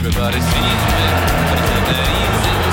everybody sees me, but it's not easy.